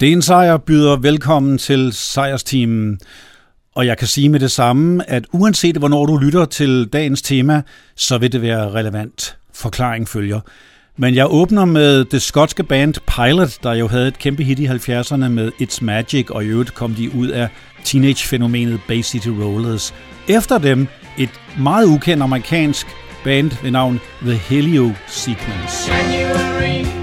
Sten Sejer byder velkommen til Sejrsteamen. Og jeg kan sige med det samme, at uanset hvornår du lytter til dagens tema, så vil det være relevant. Forklaring følger. Men jeg åbner med det skotske band Pilot, der jo havde et kæmpe hit i 70'erne med It's Magic, og i øvrigt kom de ud af teenage-fænomenet Bay City Rollers. Efter dem et meget ukendt amerikansk band ved navn The Helio Sequence. January,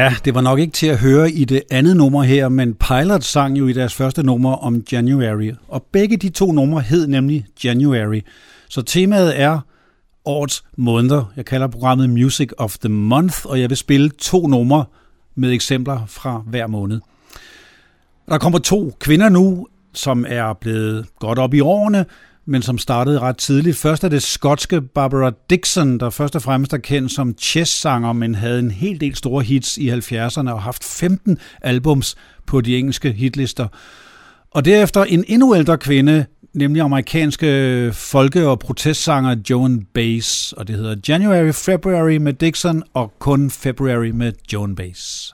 Ja, det var nok ikke til at høre i det andet nummer her, men Pilot sang jo i deres første nummer om January, og begge de to numre hed nemlig January. Så temaet er årets måneder. Jeg kalder programmet Music of the Month, og jeg vil spille to numre med eksempler fra hver måned. Der kommer to kvinder nu, som er blevet godt op i årene, men som startede ret tidligt. Først er det skotske Barbara Dixon, der først og fremmest er kendt som chess-sanger, men havde en hel del store hits i 70'erne og haft 15 albums på de engelske hitlister. Og derefter en endnu ældre kvinde, nemlig amerikanske folke- og protestsanger Joan Baez, og det hedder January February med Dixon og kun February med Joan Baez.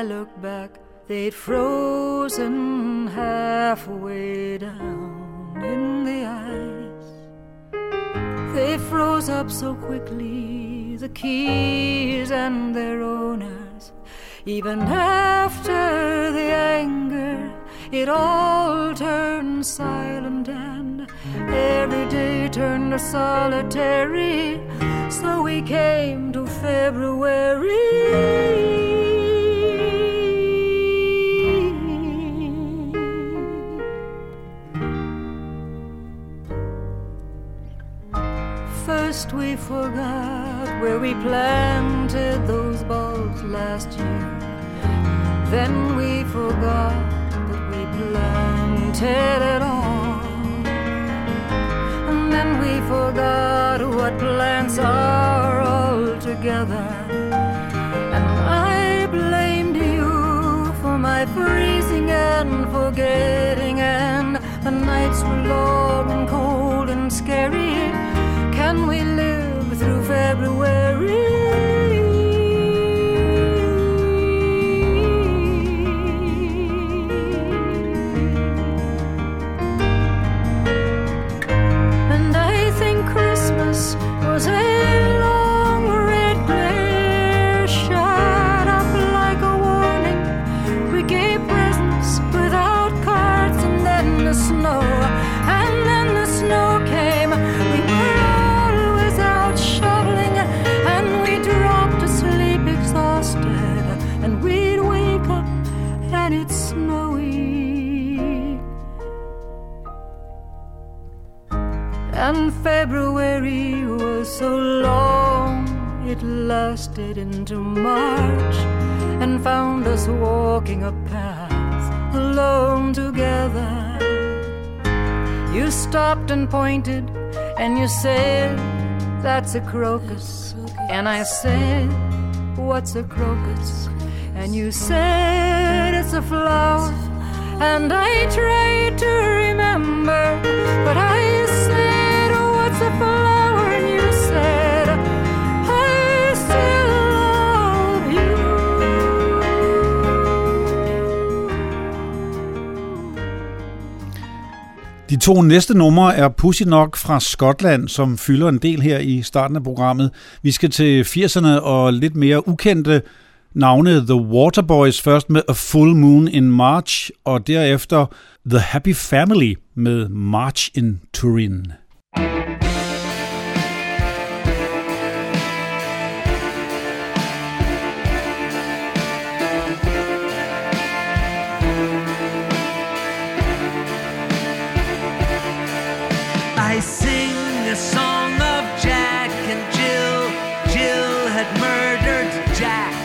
I looked back, they'd frozen halfway down in the ice. They froze up so quickly, the keys and their owners. Even after the anger, it all turned silent and every day turned solitary. So we came to February. We forgot where we planted those bulbs last year. Then we forgot that we planted it all. And then we forgot what plants are altogether. And I blamed you for my freezing and forgetting. And the nights were long and cold and scary said, That's a crocus. And I said, What's a crocus? And you said, It's a flower. And I tried to remember, but I said, What's a flower? to næste numre er Pussy nok fra Skotland, som fylder en del her i starten af programmet. Vi skal til 80'erne og lidt mere ukendte navne The Waterboys først med A Full Moon in March, og derefter The Happy Family med March in Turin. I sing the song of Jack and Jill. Jill had murdered Jack.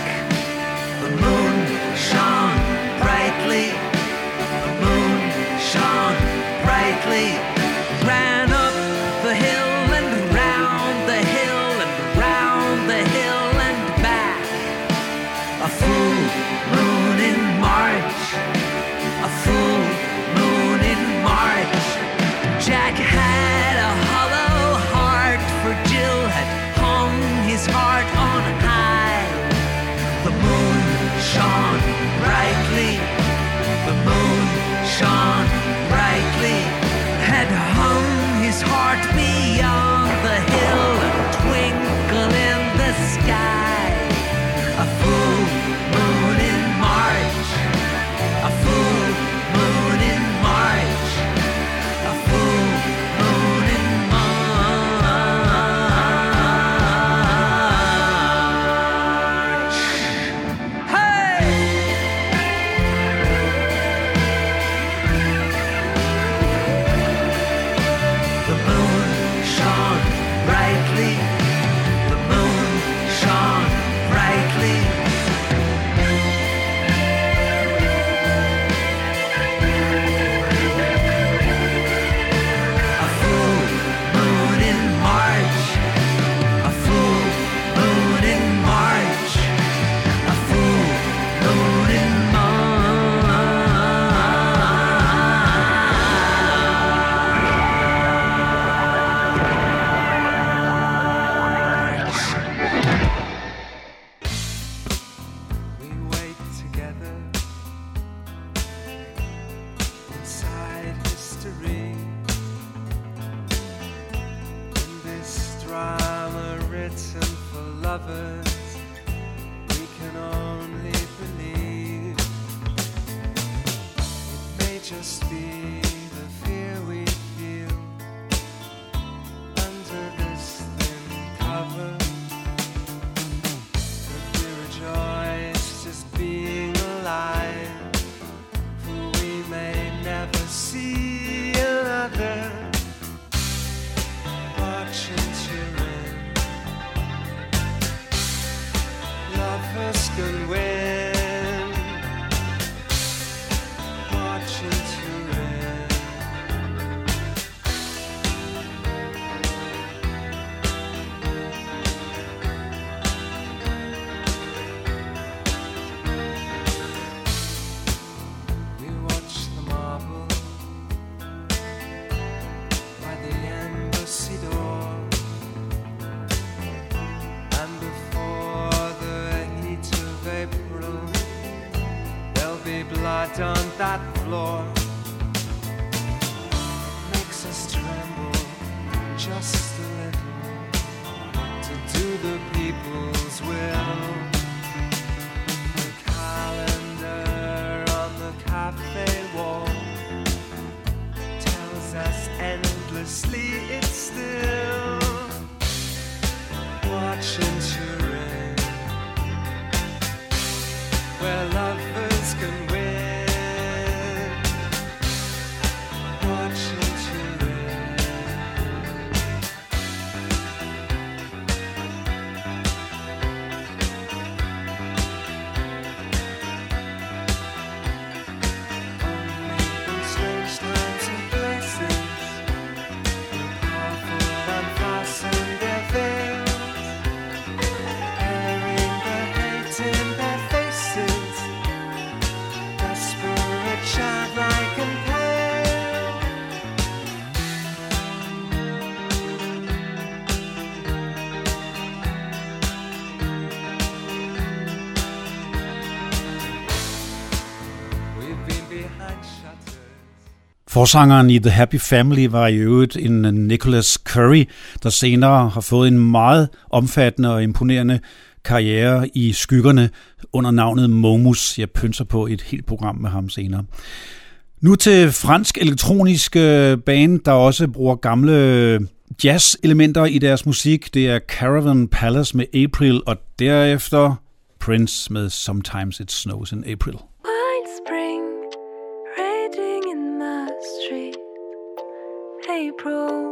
together inside history. In this drama written for lovers, we can only believe it may just be. Forsangeren i The Happy Family var i øvrigt en øh, Nicholas Curry, der senere har fået en meget omfattende og imponerende karriere i skyggerne under navnet Momus. Jeg pynser på et helt program med ham senere. Nu til fransk elektronisk øh, band, der også bruger gamle øh, jazz-elementer i deres musik. Det er Caravan Palace med April, og derefter Prince med Sometimes It Snows in April. April,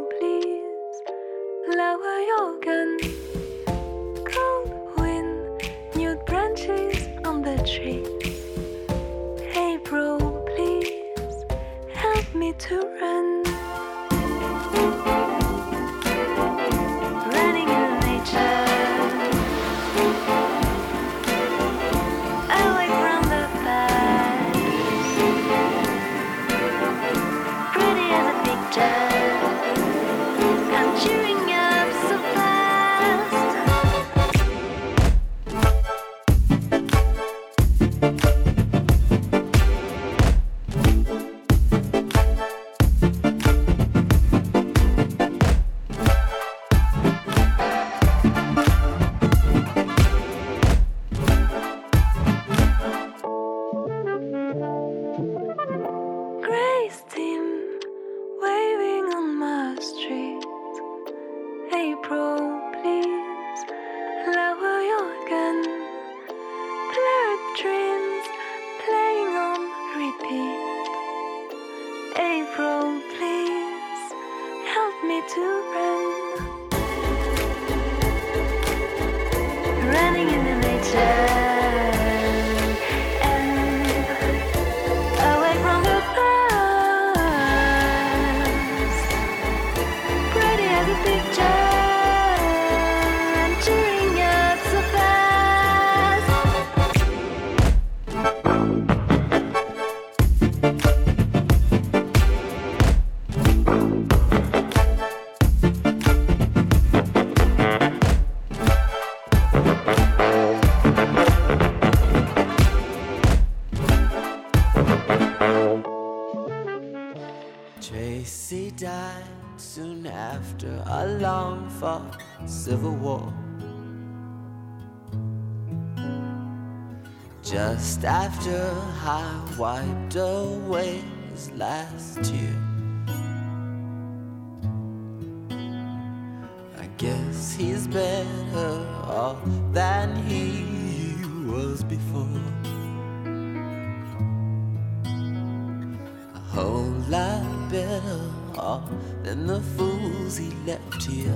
better off than the fools he left here.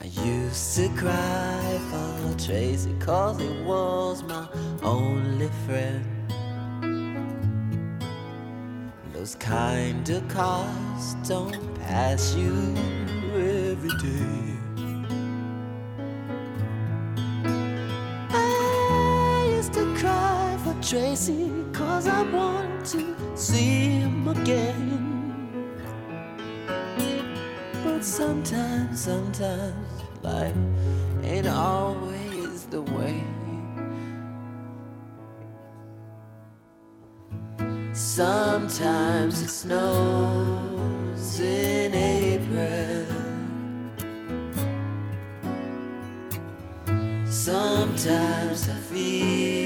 I used to cry for Tracy cause he was my only friend. Those kind of cars don't pass you every day. Tracy cause I want to see him again. But sometimes, sometimes life ain't always the way. Sometimes it snows in April. Sometimes I feel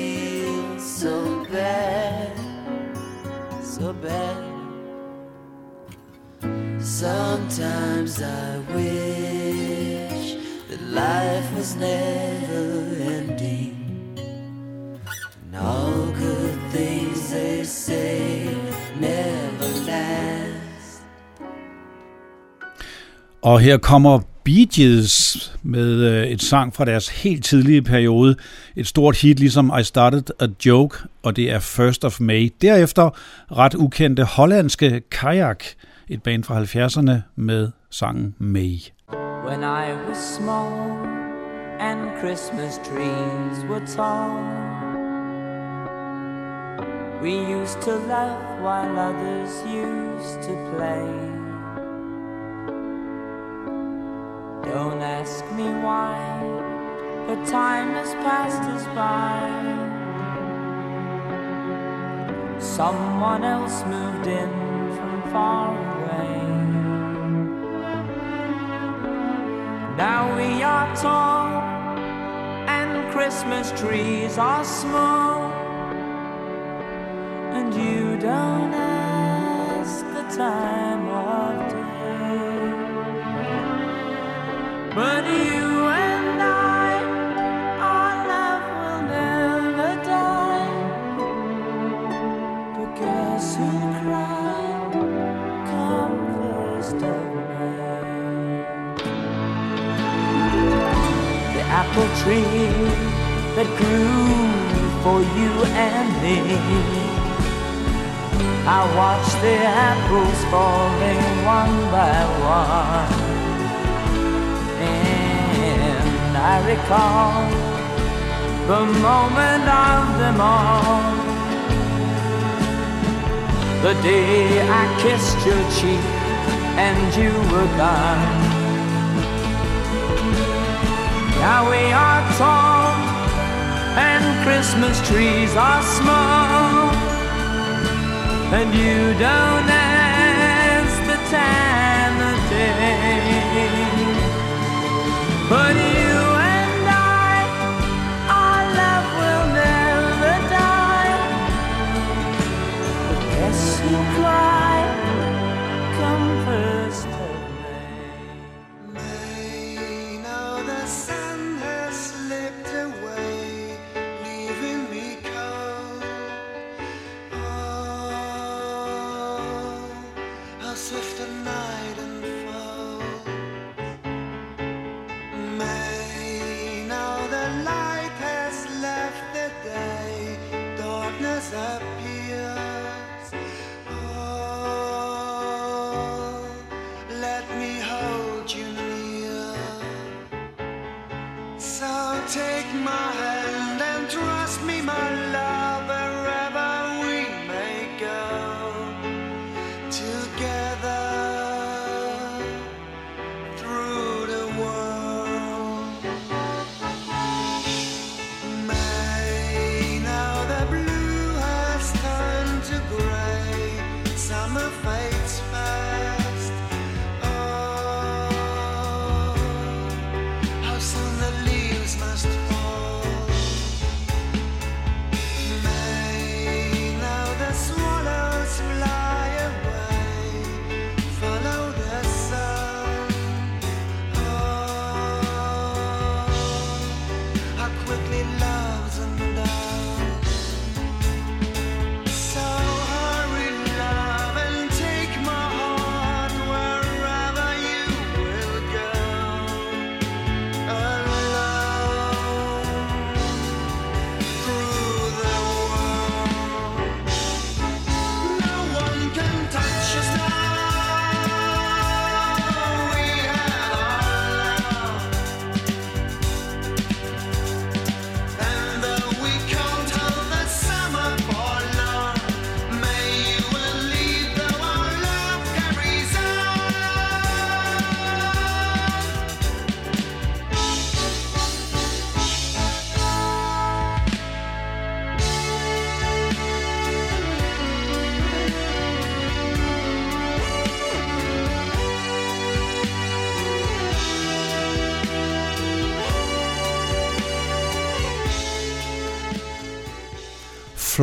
so bad. Sometimes I wish that life was never ending. And all good things they say never last. Og her kommer Bee Gees med øh, et sang fra deres helt tidlige periode. Et stort hit, ligesom I Started a Joke, og det er First of May. Derefter ret ukendte hollandske Kajak, et band fra 70'erne med sangen May. When I was small and Christmas trees were tall, we used to laugh while others used to play. Don't ask me why, but time has passed us by. someone else moved in from far away. Now we are tall and Christmas trees are small, and you don't ask the time tree that grew for you and me. I watched the apples falling one by one. And I recall the moment of them all. The day I kissed your cheek and you were gone. Now we are tall and Christmas trees are small. And you don't ask the time of day. But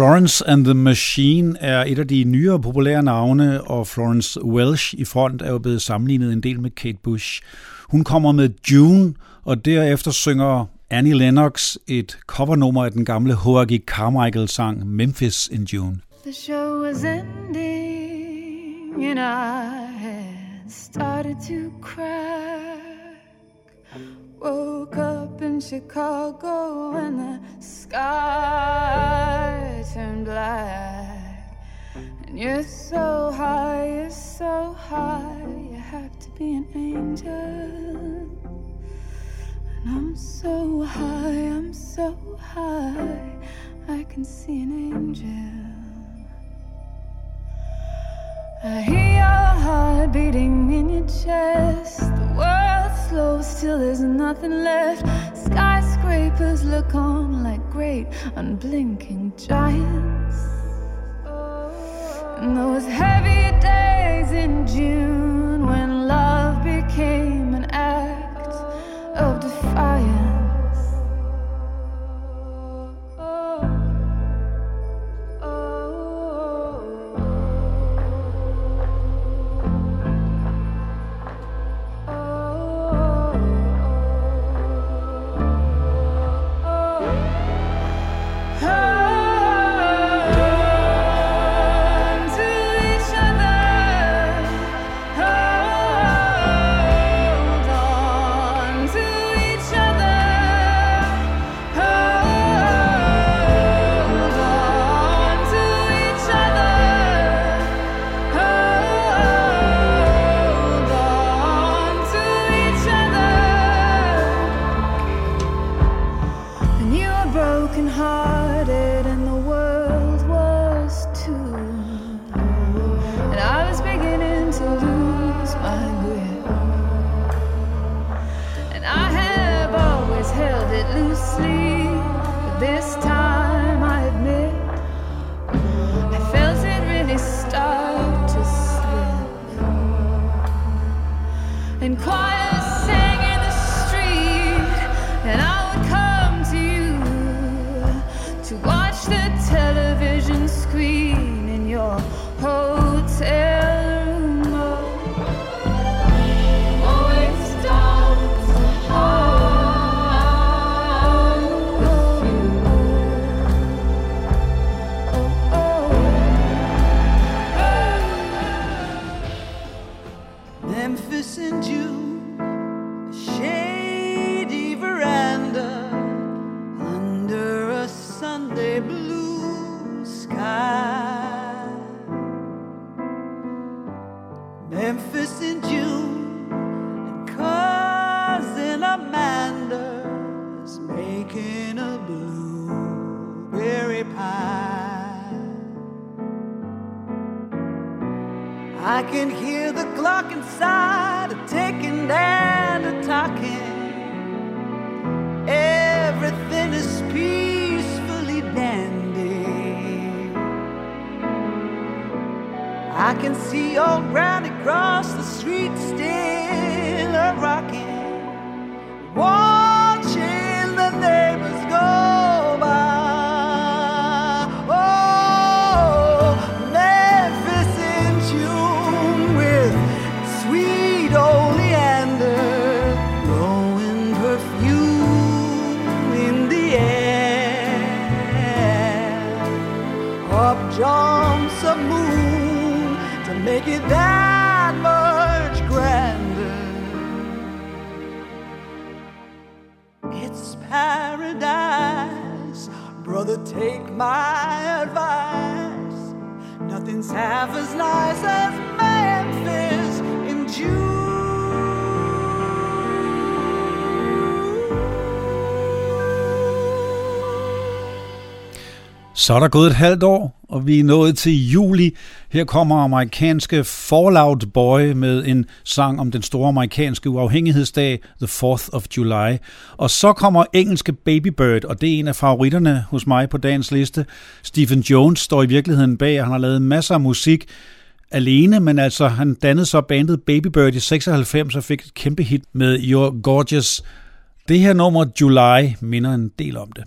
Florence and the Machine er et af de nyere populære navne, og Florence Welsh i front er jo blevet sammenlignet en del med Kate Bush. Hun kommer med June, og derefter synger Annie Lennox et covernummer af den gamle H.R.G. Carmichael-sang Memphis in June. The show was ending and I had started to crack. Woke up in Chicago and the sky turned black. And you're so high, you're so high, you have to be an angel. And I'm so high, I'm so high, I can see an angel. I hear your heart beating in your chest. The world slows still, there's nothing left. Skyscrapers look on like great unblinking giants. I can see all ground across the street still a rockin'. Take my advice. Nothing's half as nice as Memphis in June. Så er der gået et halvt år, og vi er nået til juli her kommer amerikanske Fallout Boy med en sang om den store amerikanske uafhængighedsdag, The 4th of July. Og så kommer engelske Baby Bird, og det er en af favoritterne hos mig på dagens liste. Stephen Jones står i virkeligheden bag, og han har lavet masser af musik alene, men altså han dannede så bandet Baby Bird i 96 og fik et kæmpe hit med Your Gorgeous. Det her nummer July minder en del om det.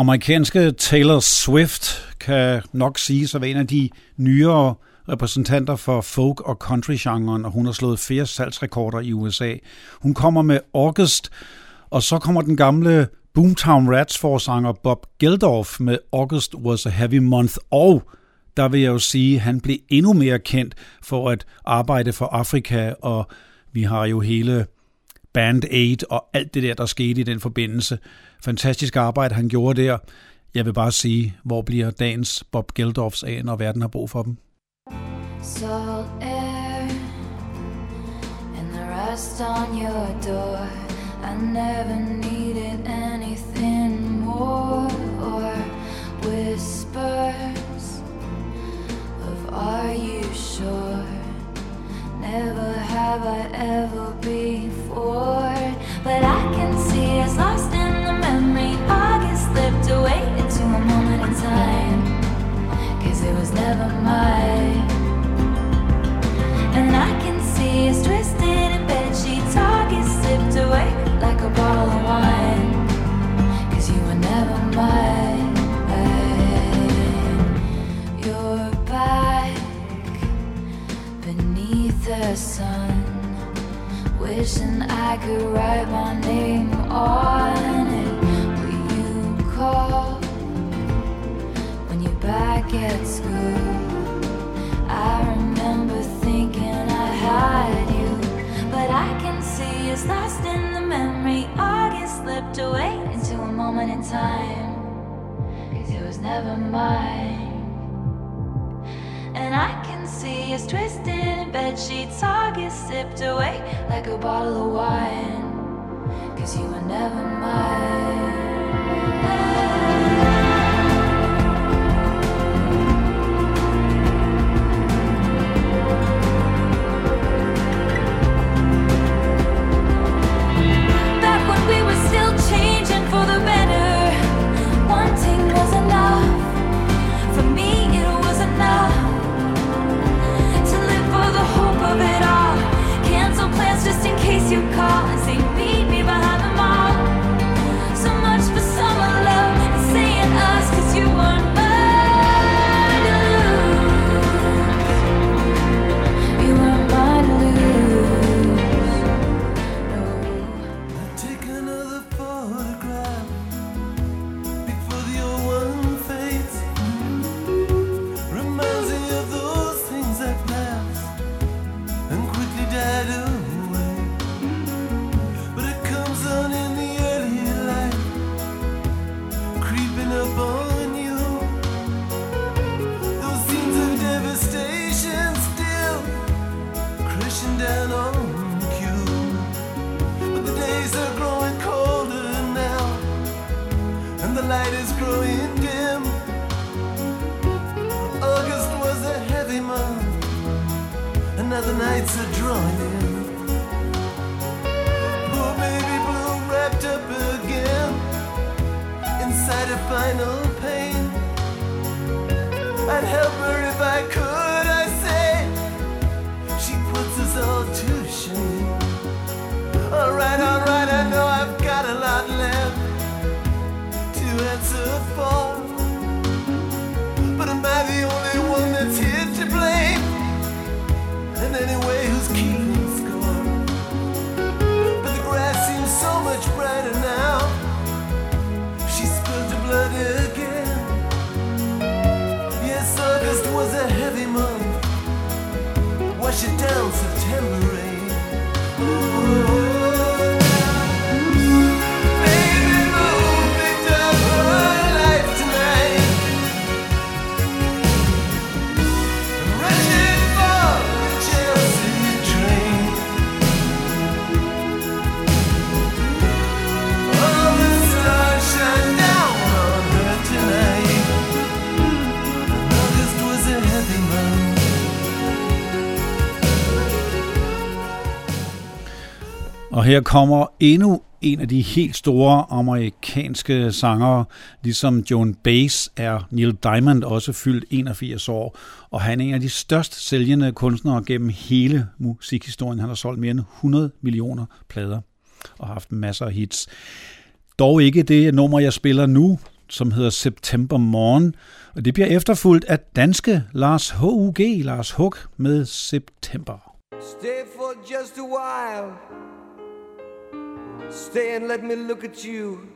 Amerikanske Taylor Swift kan nok sige at være en af de nyere repræsentanter for folk- og country-genren, og hun har slået flere salgsrekorder i USA. Hun kommer med August, og så kommer den gamle Boomtown Rats forsanger Bob Geldof med August Was a Heavy Month, og der vil jeg jo sige, at han blev endnu mere kendt for at arbejde for Afrika, og vi har jo hele Band Aid og alt det der, der skete i den forbindelse. Fantastisk arbejde, han gjorde der. Jeg vil bare sige, hvor bliver dagens Bob Geldofs af, når verden har brug for dem? Salt air and the rust on your door. I never needed anything more or whispers of Are you sure? Never have I ever before, but I can see it's lost in the memory. August slipped away into a moment in time, cause it was never mine. And I can see us twisted in bed sheets, August slipped away like a bottle of wine. Cause you were never mine. You're back beneath the sun, wishing I could write my name on it. Will you call when you're back at school? I remember thinking I had you, but I can see it's lost in the memory. August slipped away into a moment in time, cause it was never mine. See us twisted in bed sheets. August sipped away like a bottle of wine, cause you were never mine. Og her kommer endnu en af de helt store amerikanske sangere. Ligesom Joan Baez er Neil Diamond også fyldt 81 år, og han er en af de størst sælgende kunstnere gennem hele musikhistorien. Han har solgt mere end 100 millioner plader og haft masser af hits. Dog ikke det nummer, jeg spiller nu, som hedder September Morgen, og det bliver efterfulgt af danske Lars H.U.G. Lars Hug med September. Stay for just a while. Stay and let me look at you.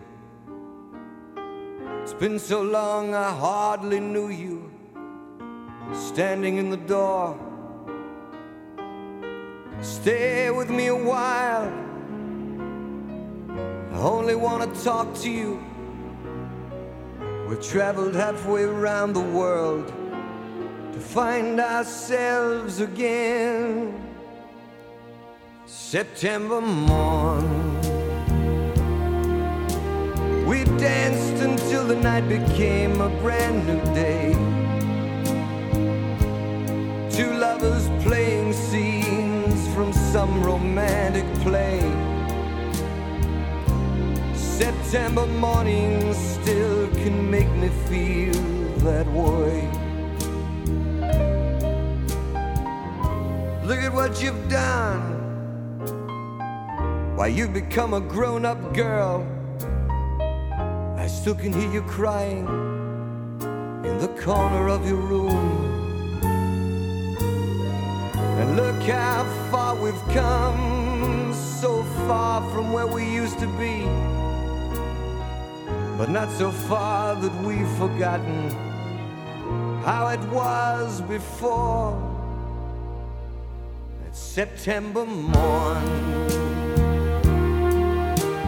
It's been so long I hardly knew you. Standing in the door. Stay with me a while. I only want to talk to you. We traveled halfway around the world to find ourselves again. September morn. We danced until the night became a brand new day. Two lovers playing scenes from some romantic play. September morning still can make me feel that way. Look at what you've done. Why, you've become a grown up girl. I still can hear you crying in the corner of your room. And look how far we've come, so far from where we used to be. But not so far that we've forgotten how it was before. That September morn.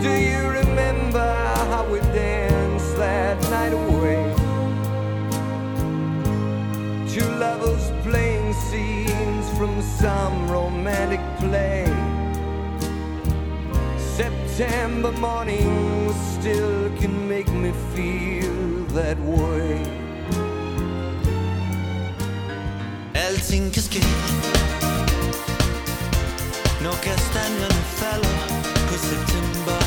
Do you remember how we danced that night away? Two lovers playing scenes from some romantic play. September morning still can make me feel that way. Alting kan ske på september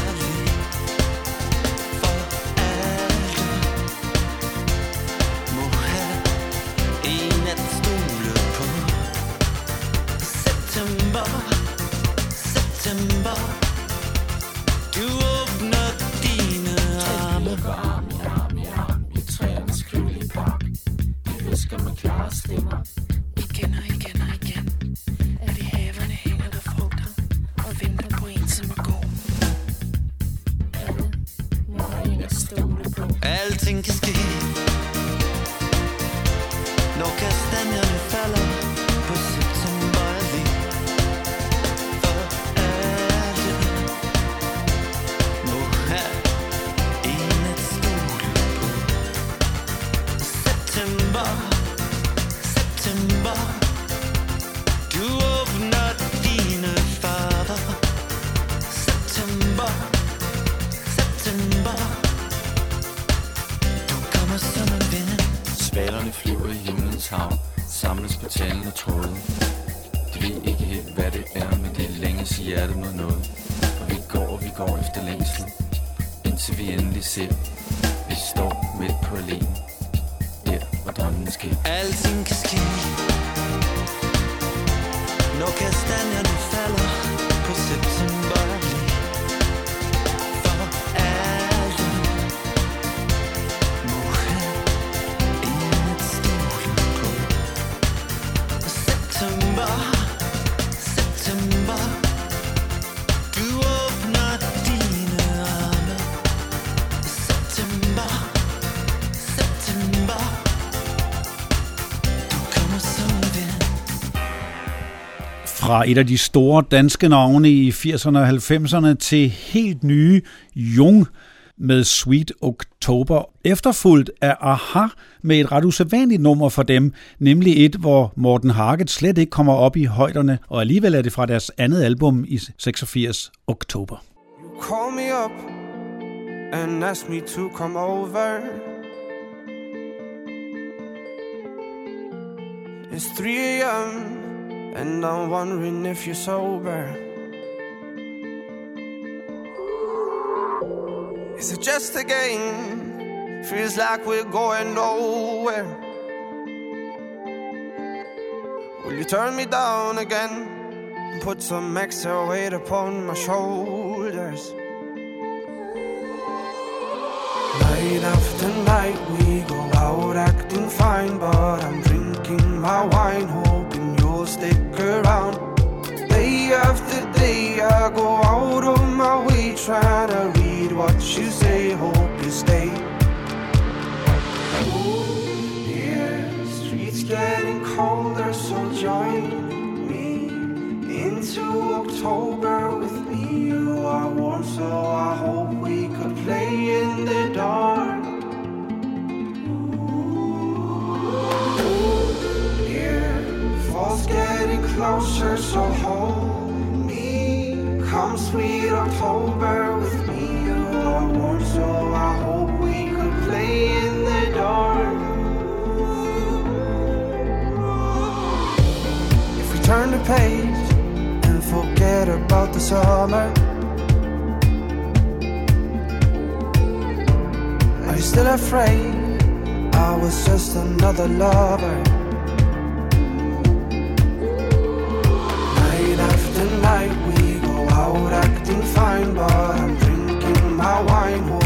hav, samles på talende tråde. De ved ikke helt, hvad det er, men det længes i hjertet mod noget. Og vi går, og vi går efter længsel, indtil vi endelig ser. Vi står midt på alene, der hvor drømmen sker. Alting Fra et af de store danske navne i 80'erne og 90'erne til helt nye Jung med Sweet October, efterfulgt af Aha med et ret usædvanligt nummer for dem, nemlig et, hvor Morten Harket slet ikke kommer op i højderne, og alligevel er det fra deres andet album i 86, Oktober. You call me up and ask me to come over. It's 3 a.m. and I'm wondering if you're sober. Is it just a game? Feels like we're going nowhere. Will you turn me down again? and Put some extra weight upon my shoulders. Night after night we go out acting fine, but I'm drinking my wine, around. Day after day I go out of my way trying to read what you say, hope you stay. Yeah, streets getting colder, so join so hold me. Come, sweet October with me. You are warm, so I hope we could play in the dark. If we turn the page and forget about the summer, are you still afraid? I was just another lover. Fine, but I'm drinking my wine,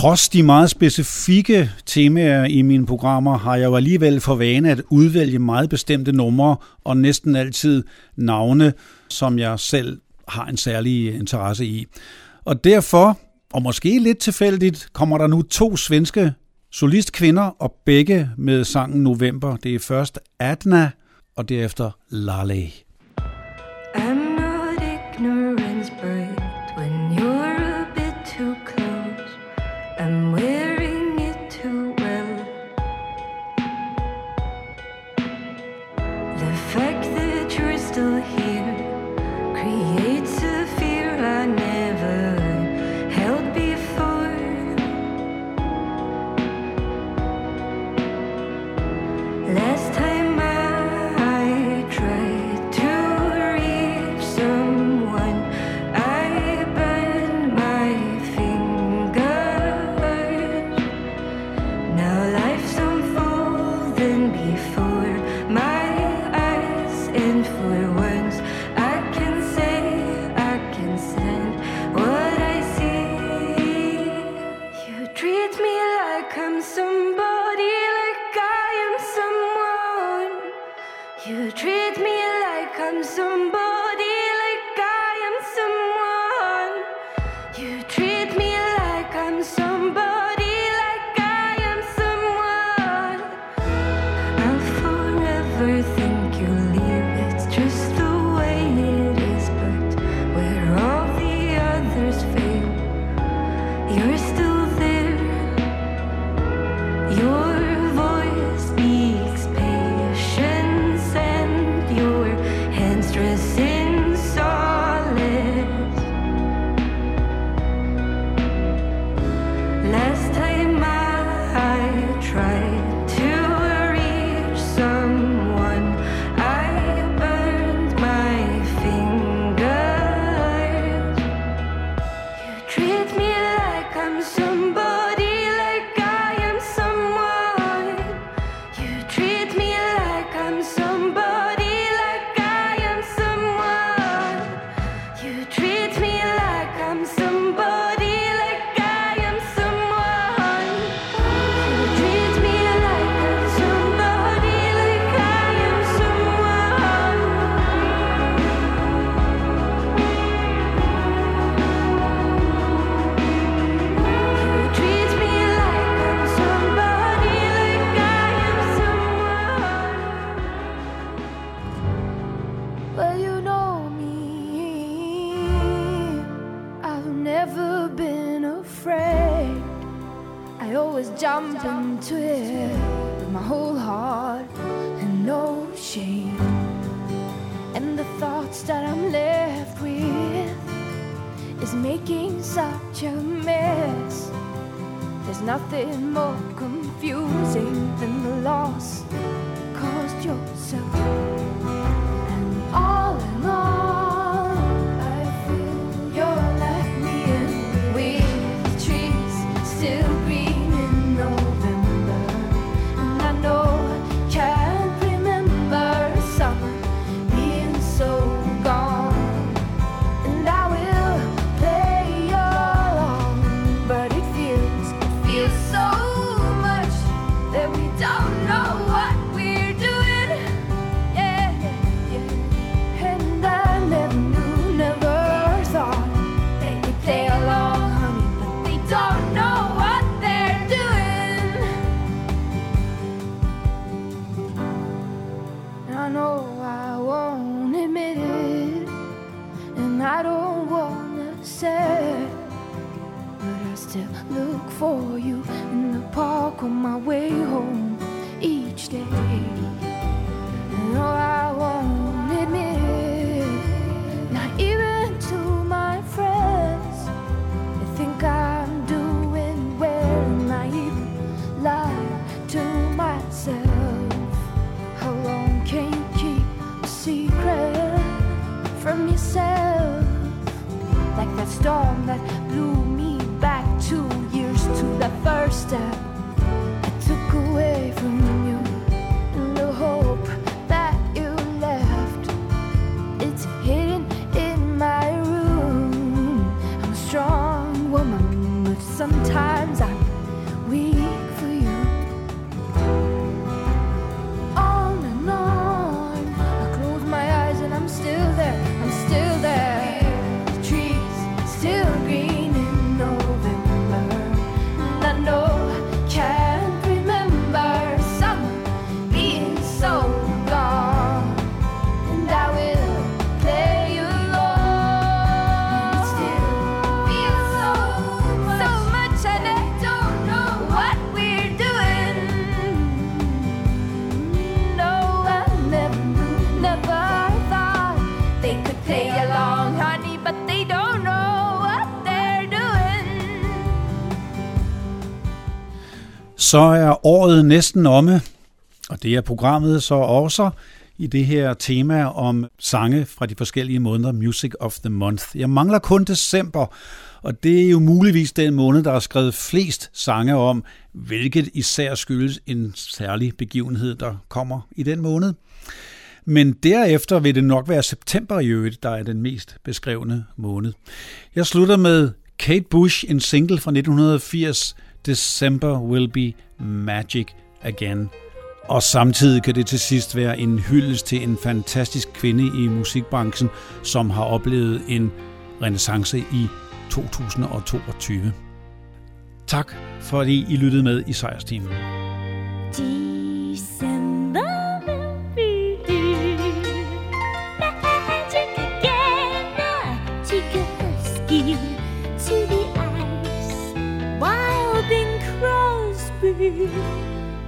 Trods de meget specifikke temaer i mine programmer, har jeg jo alligevel for vane at udvælge meget bestemte numre og næsten altid navne, som jeg selv har en særlig interesse i. Og derfor, og måske lidt tilfældigt, kommer der nu to svenske solistkvinder, og begge med sangen November. Det er først Adna, og derefter Lalle. everything. Så er året næsten omme, og det er programmet så også i det her tema om sange fra de forskellige måneder, Music of the Month. Jeg mangler kun december, og det er jo muligvis den måned, der er skrevet flest sange om, hvilket især skyldes en særlig begivenhed, der kommer i den måned. Men derefter vil det nok være september i øvrigt, der er den mest beskrevne måned. Jeg slutter med Kate Bush, en single fra 1980, December Will Be Magic Again. Og samtidig kan det til sidst være en hyldest til en fantastisk kvinde i musikbranchen, som har oplevet en renaissance i 2022. Tak fordi I lyttede med i sejrsteamen.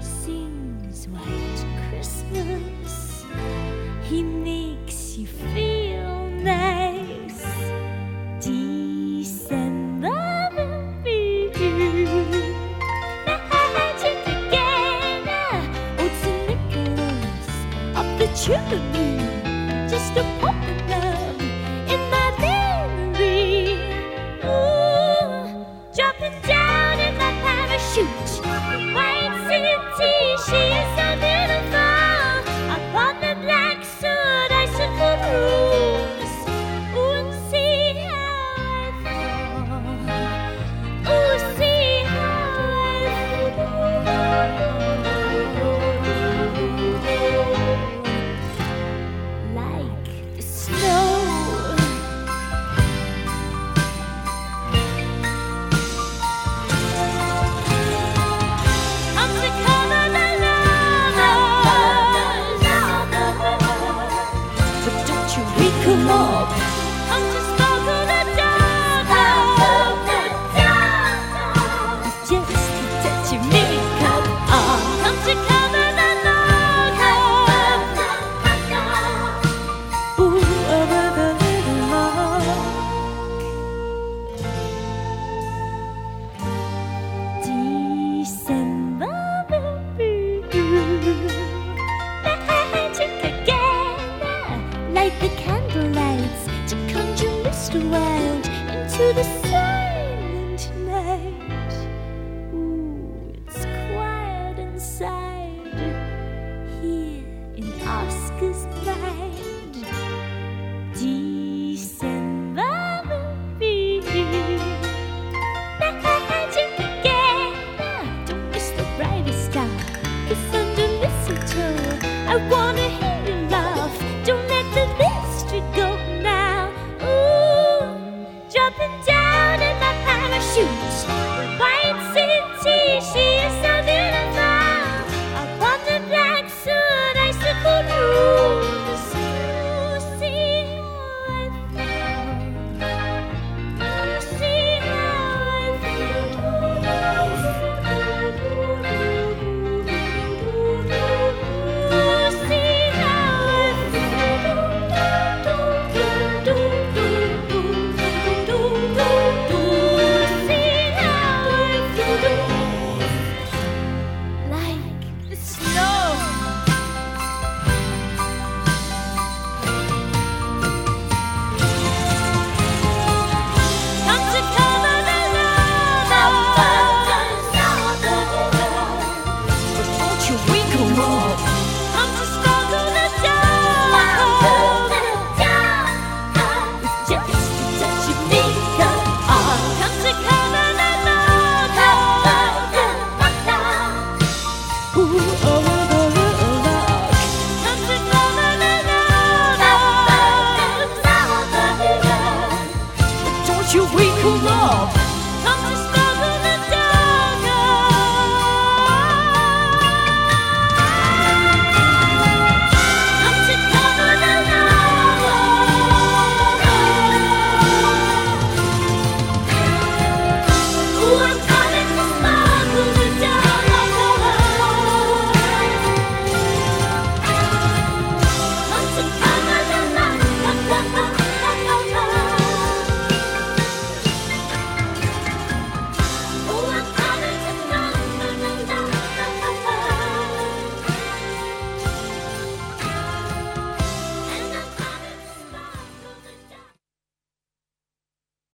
Sings White Christmas, he makes you feel nice. December will be magic again. Oh, St. Nicholas up the chimney, just a